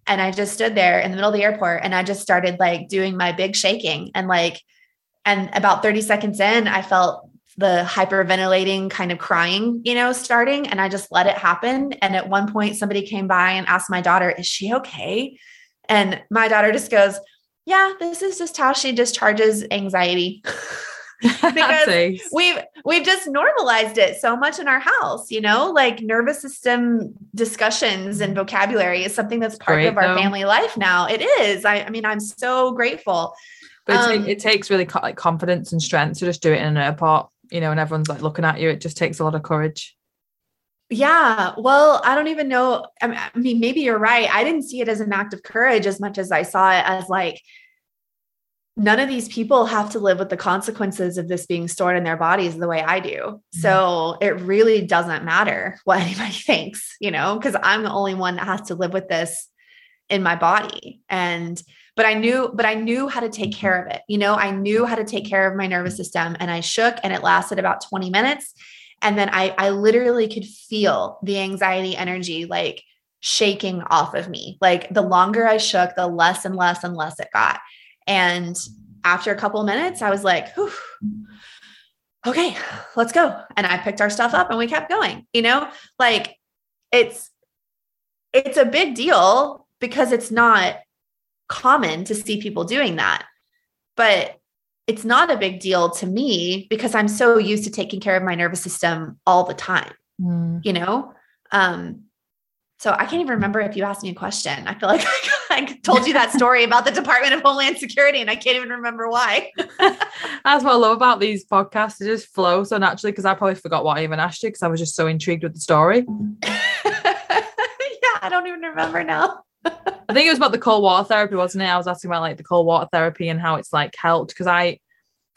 And I just stood there in the middle of the airport and I just started like doing my big shaking. And like, and about 30 seconds in, I felt the hyperventilating kind of crying, you know, starting. And I just let it happen. And at one point, somebody came by and asked my daughter, Is she okay? And my daughter just goes, Yeah, this is just how she discharges anxiety. *laughs* because *laughs* we've we've just normalized it so much in our house you know like nervous system discussions and vocabulary is something that's part Great, of our though. family life now it is I, I mean i'm so grateful
but um, it, takes really co- like confidence and strength to just do it in an airport you know and everyone's like looking at you it just takes a lot of courage
yeah. Well, I don't even know. I mean, maybe you're right. I didn't see it as an act of courage as much as I saw it as like, none of these people have to live with the consequences of this being stored in their bodies the way I do. Mm-hmm. So it really doesn't matter what anybody *laughs* thinks, you know, because I'm the only one that has to live with this in my body. And, but I knew, but I knew how to take care of it. You know, I knew how to take care of my nervous system and I shook and it lasted about 20 minutes. And then I, I literally could feel the anxiety energy like shaking off of me. Like the longer I shook, the less and less and less it got. And after a couple minutes, I was like, okay, let's go. And I picked our stuff up and we kept going. You know, like it's it's a big deal because it's not common to see people doing that. But it's not a big deal to me because I'm so used to taking care of my nervous system all the time. Mm. You know? Um, so I can't even remember if you asked me a question. I feel like *laughs* I told you that *laughs* story about the Department of Homeland Security and I can't even remember why. *laughs*
That's what I love about these podcasts. They just flow so naturally because I probably forgot what I even asked you because I was just so intrigued with the story.
yeah, I don't even remember now.
I think it was about the cold water therapy, wasn't it? I was asking about like the cold water therapy and how it's like helped because I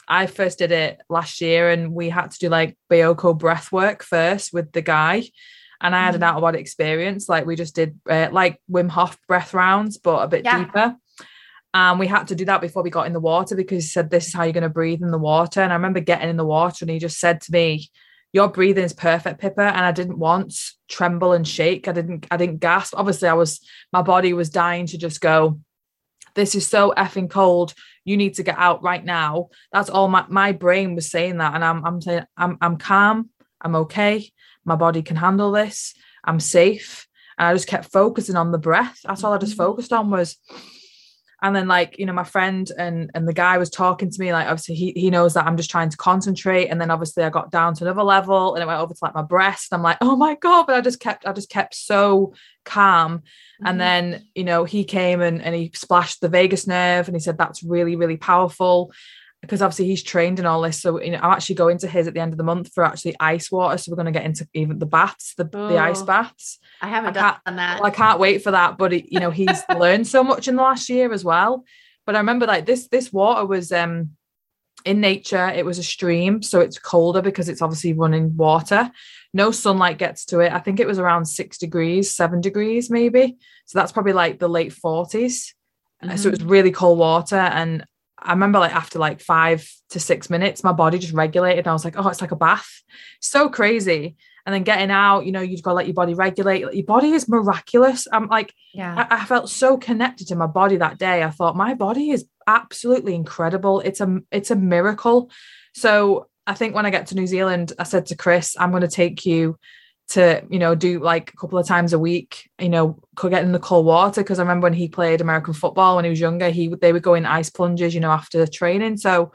I first did it last year and we had to do like Bioco breath work first with the guy and I had an mm. out of body experience. Like we just did uh, like Wim Hof breath rounds, but a bit yeah. deeper. And we had to do that before we got in the water because he said, This is how you're going to breathe in the water. And I remember getting in the water and he just said to me, Your breathing is perfect, Pippa. And I didn't once tremble and shake. I didn't, I didn't gasp. Obviously, I was, my body was dying to just go, This is so effing cold. You need to get out right now. That's all my, my brain was saying that. And I'm, I'm saying, I'm, I'm calm. I'm okay my body can handle this. I'm safe. And I just kept focusing on the breath. That's all I just mm-hmm. focused on was. And then like, you know, my friend and and the guy was talking to me, like obviously he he knows that I'm just trying to concentrate. And then obviously I got down to another level and it went over to like my breast. I'm like, oh my God. But I just kept, I just kept so calm. Mm-hmm. And then, you know, he came and, and he splashed the vagus nerve and he said, that's really, really powerful because obviously he's trained in all this. So you know, I'm actually going to his at the end of the month for actually ice water. So we're going to get into even the baths, the, the ice
Oh,
baths.
I haven't
I
done that.
Well, I can't wait for that. But it, you know, he's *laughs* learned so much in the last year as well. But I remember like this this water was um in nature. It was a stream, so it's colder because it's obviously running water. No sunlight gets to it. I think it was around six degrees, seven degrees maybe. So that's probably like the late 40s. Uh, So it was really cold water. And I remember like after like five to six minutes, my body just regulated. And I was like, oh, it's like a bath. So crazy. And then getting out, you know, you've got to let your body regulate. Your body is miraculous. I'm like,
yeah.
I, I felt so connected to my body that day. I thought my body is absolutely incredible. It's a it's a miracle. So I think when I get to New Zealand, I said to Chris, I'm going to take you to you know do like a couple of times a week you know could get in the cold water because i remember when he played american football when he was younger he they would go in ice plunges you know after training so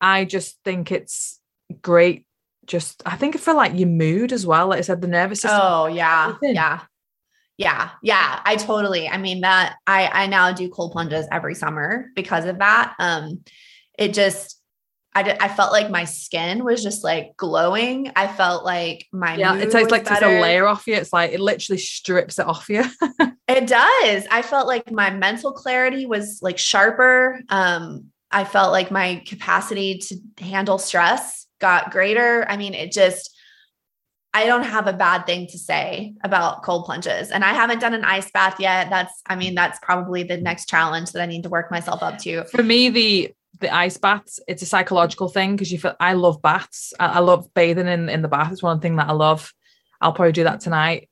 i just think it's great just i think for like your mood as well like i said the nervous system
Oh yeah. Yeah. Yeah. Yeah. I totally, I mean that I, I now do cold plunges every summer because of that. Um, it just, I, did, I felt like my skin was just like glowing. I felt like my,
yeah it takes like takes a layer off you it's like it literally strips it off you *laughs*
It does. I felt like my mental clarity was like sharper. Um, I felt like my capacity to handle stress got greater. I mean, it just, I don't have a bad thing to say about cold plunges. And I haven't done an ice bath yet. That's, I mean, that's probably the next challenge that I need to work myself up to.
for me the the ice baths it's a psychological thing because you feel i love baths. I, I love bathing in in the bath. It's one thing that i love. I'll probably do that tonight.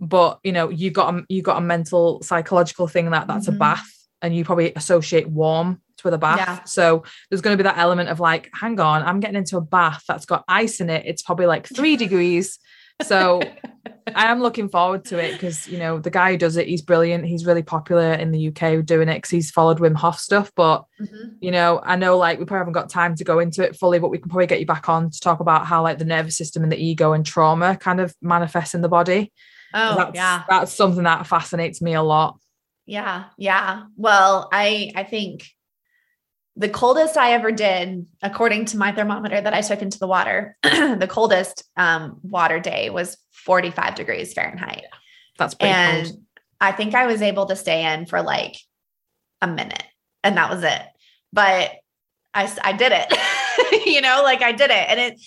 But you know you've got a, you've got a mental psychological thing that that's
Mhm.
a bath and you probably associate warm with a bath.
Yeah.
so there's going to be that element of like hang on i'm getting into a bath that's got ice in it. It's probably like three degrees so I am looking forward to it because you know the guy who does it, he's brilliant. He's really popular in the UK doing it because he's followed Wim Hof stuff. But
Mhm.
you know, I know like we probably haven't got time to go into it fully, but we can probably get you back on to talk about how like the nervous system and the ego and trauma kind of manifest in the body.
Oh,
that's,
yeah.
that's something that fascinates me a lot.
Yeah, yeah. Well, I I think the coldest I ever did, according to my thermometer that I took into the water, *clears throat* the coldest um, water day was 45 degrees Fahrenheit.
That's pretty
and
cool.
I think I was able to stay in for like a minute and that was it. But I, I did it, *laughs* you know, like I did it. And it,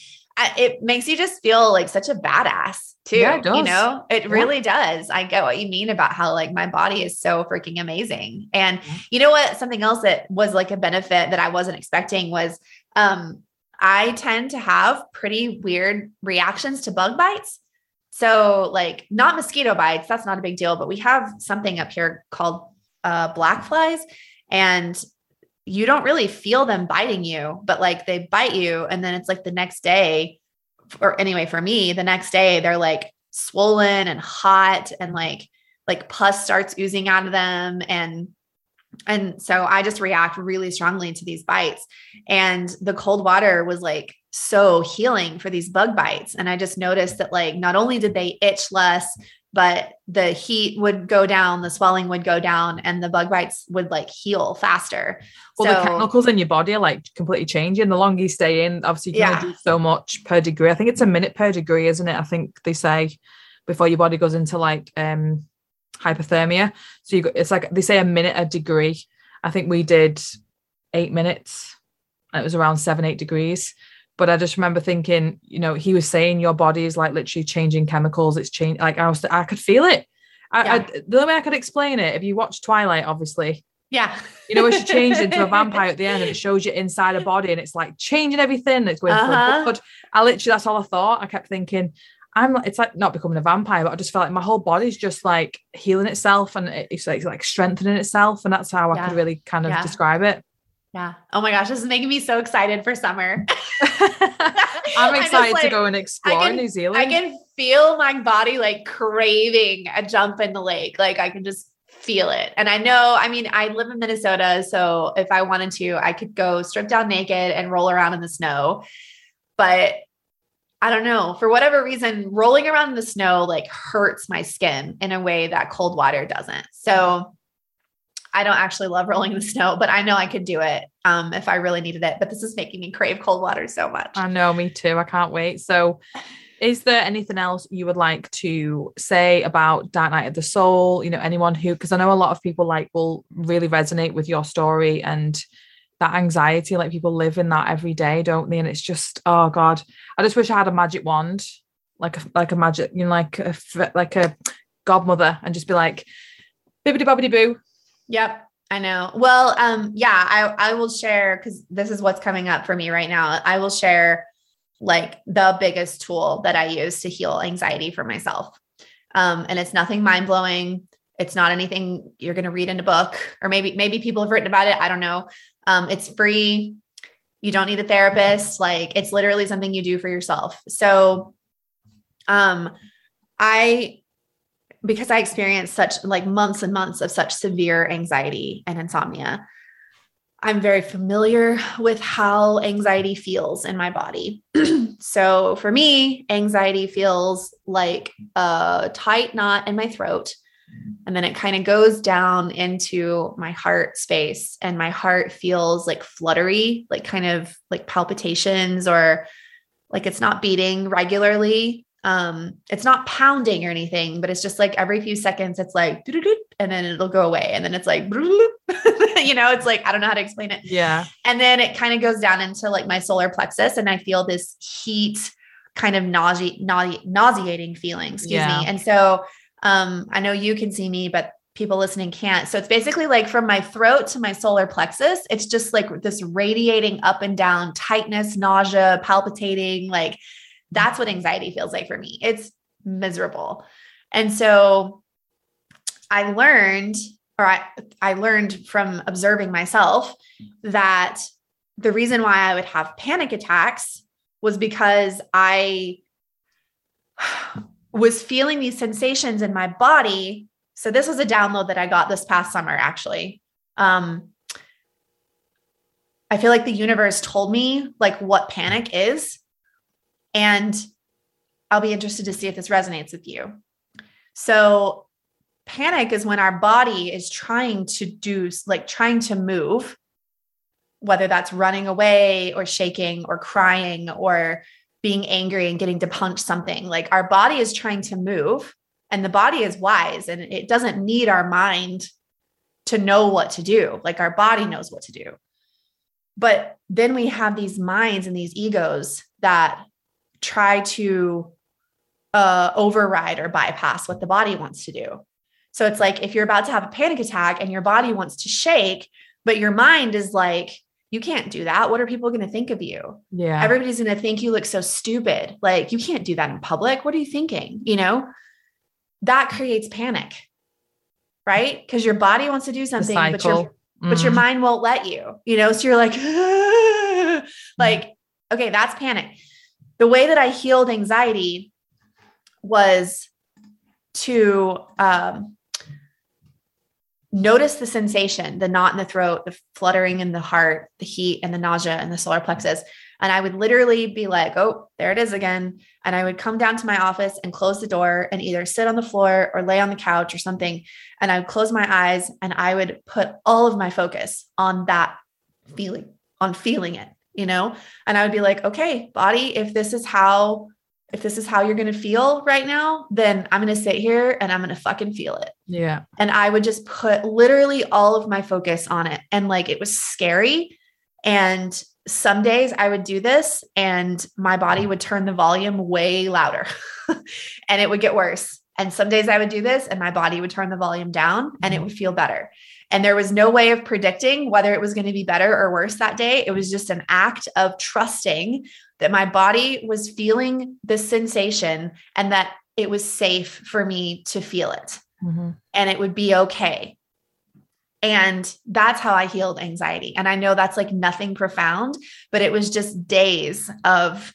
it makes you just feel like such a badass too.
Yeah, it
You know, it
Yeah.
really does. I get what you mean about how like my body is so freaking amazing. And
Yeah.
you know what? Something else that was like a benefit that I wasn't expecting was, um, I tend to have pretty weird reactions to bug bites. So, like, not mosquito bites, that's not a big deal, but we have something up here called uh, black flies, and you don't really feel them biting you, but like they bite you. And then it's like the next day, or anyway, for me, the next day, they're like swollen and hot, and like, like pus starts oozing out of them. And and so I just react really strongly to these bites. And the cold water was like so healing for these bug bites. And I just noticed that, like, not only did they itch less, but the heat would go down, the swelling would go down, and the bug bites would like heal faster.
Well, the
So-
chemicals in your body are like completely changing. The longer you stay in, obviously, you can
Yeah.
do so much per degree. I think it's a minute per degree, isn't it? I think they say before your body goes into like um hypothermia. So you got it's like they say a minute a degree. I think we did eight minutes. and It was around seven, eight degrees. But I just remember thinking, you know, he was saying your body is like literally changing chemicals. It's changed. Like I was, I could feel it. I, I, the only way I could explain it, if you watch Twilight, obviously,
Yeah.
you know, she changed into a *laughs* vampire at the end and it shows you inside her body and it's like changing everything. It's going
Uh-huh.
blood. I literally, that's all I thought. I kept thinking, I'm like, it's like not becoming a vampire, but I just felt like my whole body's just like healing itself and it's like, it's like strengthening itself. And that's how I
Yeah.
could really kind of
Yeah.
describe it.
Yeah. Oh my gosh, this is making me so excited for summer. *laughs* *laughs*
I'm excited to
like-
go and explore
can-
New Zealand.
I can feel my body like craving a jump in the lake. Like I can just feel it. And I know, I mean, I live in Minnesota. So if I wanted to, I could go strip down naked and roll around in the snow. But I don't know, for whatever reason, rolling around in the snow like hurts my skin in a way that cold water doesn't. So I don't actually love rolling in the snow, but I know I could do it um, if I really needed it. But this is making me crave cold water so much.
I know, me too. I can't wait. So, is there anything else you would like to say about Dark Night of the Soul? You know, anyone who, because I know a lot of people like will really resonate with your story and that anxiety, like people live in that every day, don't they? And it's just, oh God, I just wish I had a magic wand, like a, like a magic, you know, like a, like a godmother and just be like, bibbity bobbity boo.
Yep. I know. Well, um, yeah, I, I will share because this is what's coming up for me right now. I will share like the biggest tool that I use to heal anxiety for myself. Um, and it's nothing mind blowing. It's not anything you're going to read in a book, or maybe maybe people have written about it. I don't know. Um, it's free. You don't need a therapist. Like it's literally something you do for yourself. So, um, I because I experienced such like months and months of such severe anxiety and insomnia. I'm very familiar with how anxiety feels in my body. *clears throat* so for me, anxiety feels like a tight knot in my throat. And then it kind of goes down into my heart space, and my heart feels like fluttery, like kind of like palpitations, or like it's not beating regularly. Um, it's not pounding or anything, but it's just like every few seconds, it's like, and then it'll go away. And then it's like, *laughs* you know, it's like, I don't know how to explain it.
Yeah.
And then it kind of goes down into like my solar plexus, and I feel this heat kind of nausea, nause- nauseating feeling, excuse yeah. me. And so um, I know you can see me, but people listening can't. So it's basically like from my throat to my solar plexus, it's just like this radiating up and down tightness, nausea, palpitating, like that's what anxiety feels like for me. It's miserable. And so I learned, or I, I learned from observing myself that the reason why I would have panic attacks was because I was feeling these sensations in my body. So this was a download that I got this past summer, actually. Um, I feel like the universe told me like what panic is and I'll be interested to see if this resonates with you. So, panic is when our body is trying to do, like, trying to move, whether that's running away or shaking or crying or being angry and getting to punch something. Like, our body is trying to move, and the body is wise and it doesn't need our mind to know what to do. Like, our body knows what to do. But then we have these minds and these egos that try to uh, override or bypass what the body wants to do. So it's like if you're about to have a panic attack and your body wants to shake, but your mind is like, you can't do that. What are people going to think of you?
Yeah.
Everybody's going to think you look so stupid. Like, you can't do that in public. What are you thinking? You know, that creates panic, right? Because your body wants to do something, but your, mm-hmm. but your mm-hmm. mind won't let you, you know? So you're like, *laughs* like, okay, that's panic the way that I healed anxiety was to um, notice the sensation, the knot in the throat, the fluttering in the heart, the heat and the nausea and the solar plexus. And I would literally be like, oh, there it is again. And I would come down to my office and close the door and either sit on the floor or lay on the couch or something. And I would close my eyes and I would put all of my focus on that feeling, on feeling it you know? And I would be like, okay, body, if this is how if this is how you're going to feel right now, then I'm going to sit here and I'm going to fucking feel it.
Yeah.
And I would just put literally all of my focus on it. And like it was scary. And some days I would do this and my body would turn the volume way louder *laughs* and it would get worse. And some days I would do this and my body would turn the volume down and it mm-hmm. would feel better. And there was no way of predicting whether it was going to be better or worse that day. It was just an act of trusting that my body was feeling this sensation and that it was safe for me to feel it mm-hmm. and it would be okay. And that's how I healed anxiety. And I know that's like nothing profound, but it was just days of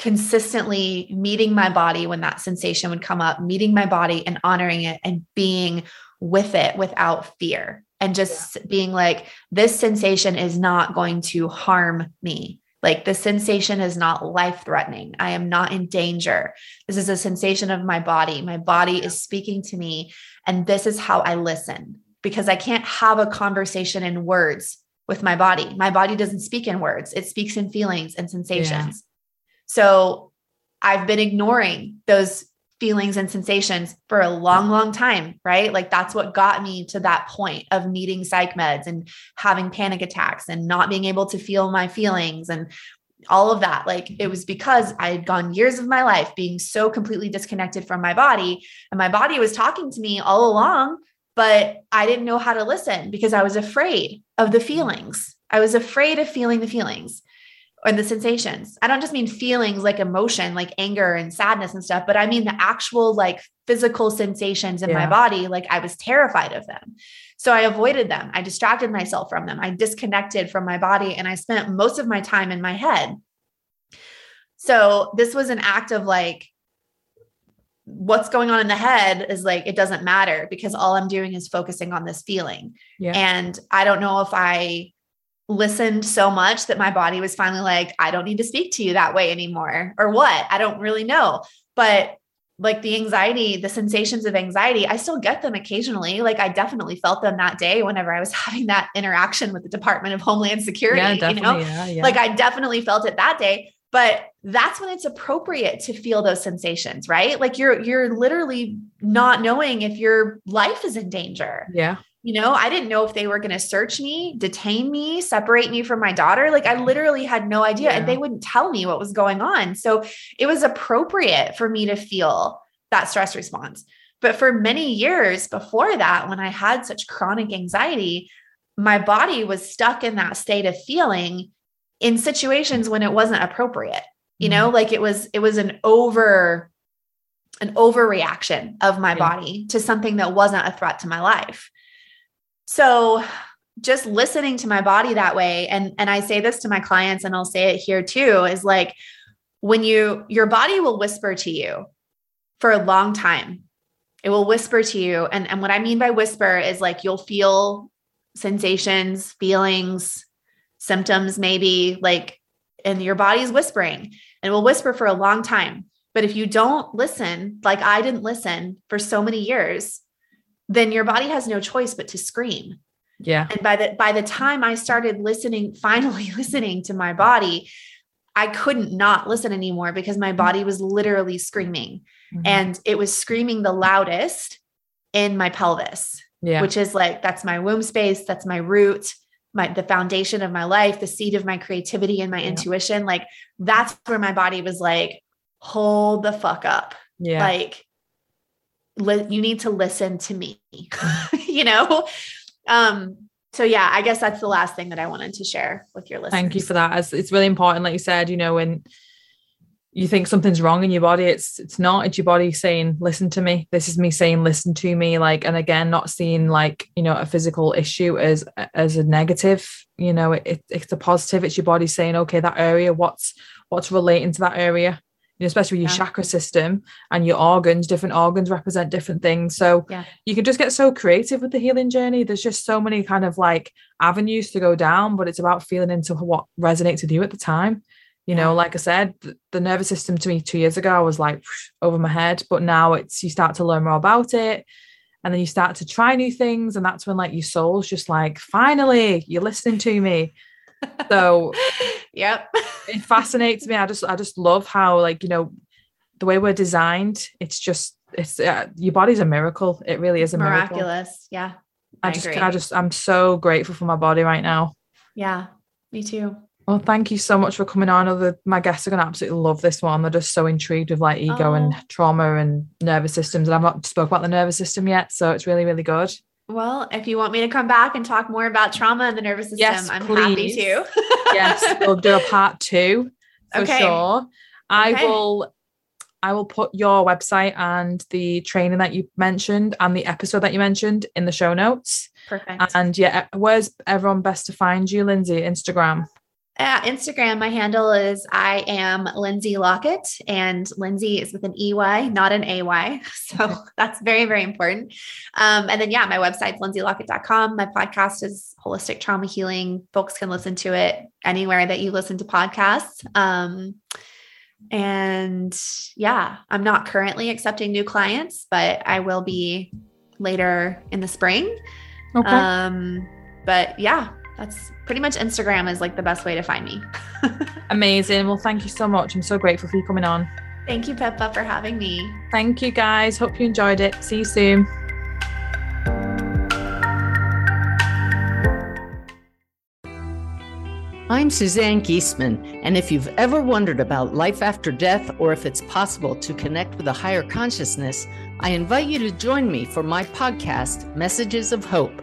consistently meeting my body when that sensation would come up, meeting my body and honoring it and being with it without fear and just yeah. being like, this sensation is not going to harm me. Like the sensation is not life threatening. I am not in danger. This is a sensation of my body. My body yeah. is speaking to me. And this is how I listen. because I can't have a conversation in words with my body. My body doesn't speak in words, it speaks in feelings and sensations. Yeah. So I've been ignoring those feelings and sensations for a long, long time, right? Like that's what got me to that point of needing psych meds and having panic attacks and not being able to feel my feelings and all of that. Like it mm-hmm. was because I had gone years of my life being so completely disconnected from my body, and my body was talking to me all along, but I didn't know how to listen because I was afraid of the feelings. I was afraid of feeling the feelings or the sensations. I don't just mean feelings like emotion, like anger and sadness and stuff, but I mean the actual like physical sensations in yeah. my body. Like I was terrified of them. So I avoided them. I distracted myself from them. I disconnected from my body and I spent most of my time in my head. So this was an act of like, what's going on in the head is like, it doesn't matter because all I'm doing is focusing on this feeling. Yeah. And I don't know if I listened so much that my body was finally like, I don't need to speak to you that way anymore, or what? I don't really know. But like the anxiety, the sensations of anxiety, I still get them occasionally. Like I definitely felt them that day whenever I was *laughs* having that interaction with the Department of Homeland Security. Yeah, you know, yeah, yeah. like I definitely felt it that day. But that's when it's appropriate to feel those sensations, right? Like you're you're literally not knowing if your life is in danger.
Yeah.
You know, I didn't know if they were going to search me, detain me, separate me from my daughter. Like I literally had no idea yeah. and they wouldn't tell me what was going on. So it was appropriate for me to feel that stress response. But for many years before that, when I had such chronic anxiety, my body was stuck in that state of feeling in situations when it wasn't appropriate. You know, mm-hmm. like it was it was an over an overreaction of my body to something that wasn't a threat to my life. So just listening to my body that way and and I say this to my clients and I'll say it here too is like when you your body will whisper to you for a long time. It will whisper to you and and what I mean by whisper is like you'll feel sensations, feelings, symptoms maybe like and your body's whispering and will whisper for a long time. But if you don't listen, like I didn't listen for so many years, then your body has no choice but to scream.
Yeah.
And by the by the time I started listening, *laughs* finally listening to my body, I couldn't not listen anymore because my body was literally screaming. Mm-hmm. And it was screaming the loudest in my pelvis. Yeah. Which is like that's my womb space, that's my root, my the foundation of my life, the seed of my creativity and my yeah. intuition. Like that's where my body was like, hold the fuck up. Yeah. Like li- you need to listen to me, *laughs* you know? Um, so yeah, I guess that's the last thing that I wanted to share with your listeners.
Thank you for that. It's, it's really important, like you said, you know, when you think something's wrong in your body, it's it's not. It's your body saying, "Listen to me." This is me saying, "Listen to me." Like, and again, not seeing like you know a physical issue as as a negative. You know, it, it's a positive. It's your body saying, "Okay, that area. What's what's relating to that area?" Especially with your yeah. chakra system and your organs, different organs represent different things. So yeah. you can just get so creative with the healing journey. There's just so many kind of like avenues to go down, but it's about feeling into what resonates with you at the time. You know, like I said, the nervous system to me two years ago I was like over my head, but now it's you start to learn more about it and then you start to try new things and that's when like your soul's just like finally you're listening to me so *laughs*
yep.
it fascinates me. I just I just love how like, you know, the way we're designed, it's just it's uh, your body's a miracle. It really is a
miraculous. Miracle. Yeah.
I, I just agree. I just I'm so grateful for my body right now.
Yeah. Me too.
Well, thank you so much for coming on. Other my guests are gonna absolutely love this one. They're just so intrigued with like ego oh. and trauma and nervous systems. And I've not spoke about the nervous system yet, so it's really, really good.
Well, if you want me to come back and talk more about trauma and the nervous system, yes, I'm please. happy to. *laughs*
yes, we'll do a part two for okay. sure. I okay. will I will put your website and the training that you mentioned and the episode that you mentioned in the show notes.
Perfect.
And yeah, where's everyone best to find you, Lindsey? Instagram.
Yeah, Instagram, my handle is I am Lindsey Lockett, and Lindsey is with an EY, not an AY. *laughs* So that's very, very important. Um, and then, yeah, my website's lindseylockett.com. My podcast is Holistic Trauma Healing. Folks can listen to it anywhere that you listen to podcasts. Um, and yeah, I'm not currently accepting new clients, but I will be later in the spring. Okay. Um, but yeah, that's pretty much Instagram is like the best way to find me. *laughs*
Amazing. Well, thank you so much. I'm so grateful for you coming on.
Thank you, Pippa, for having me.
Thank you, guys. Hope you enjoyed it. See you soon.
I'm Suzanne Giesemann, and if you've ever wondered about life after death or if it's possible to connect with a higher consciousness, I invite you to join me for my podcast, Messages of Hope.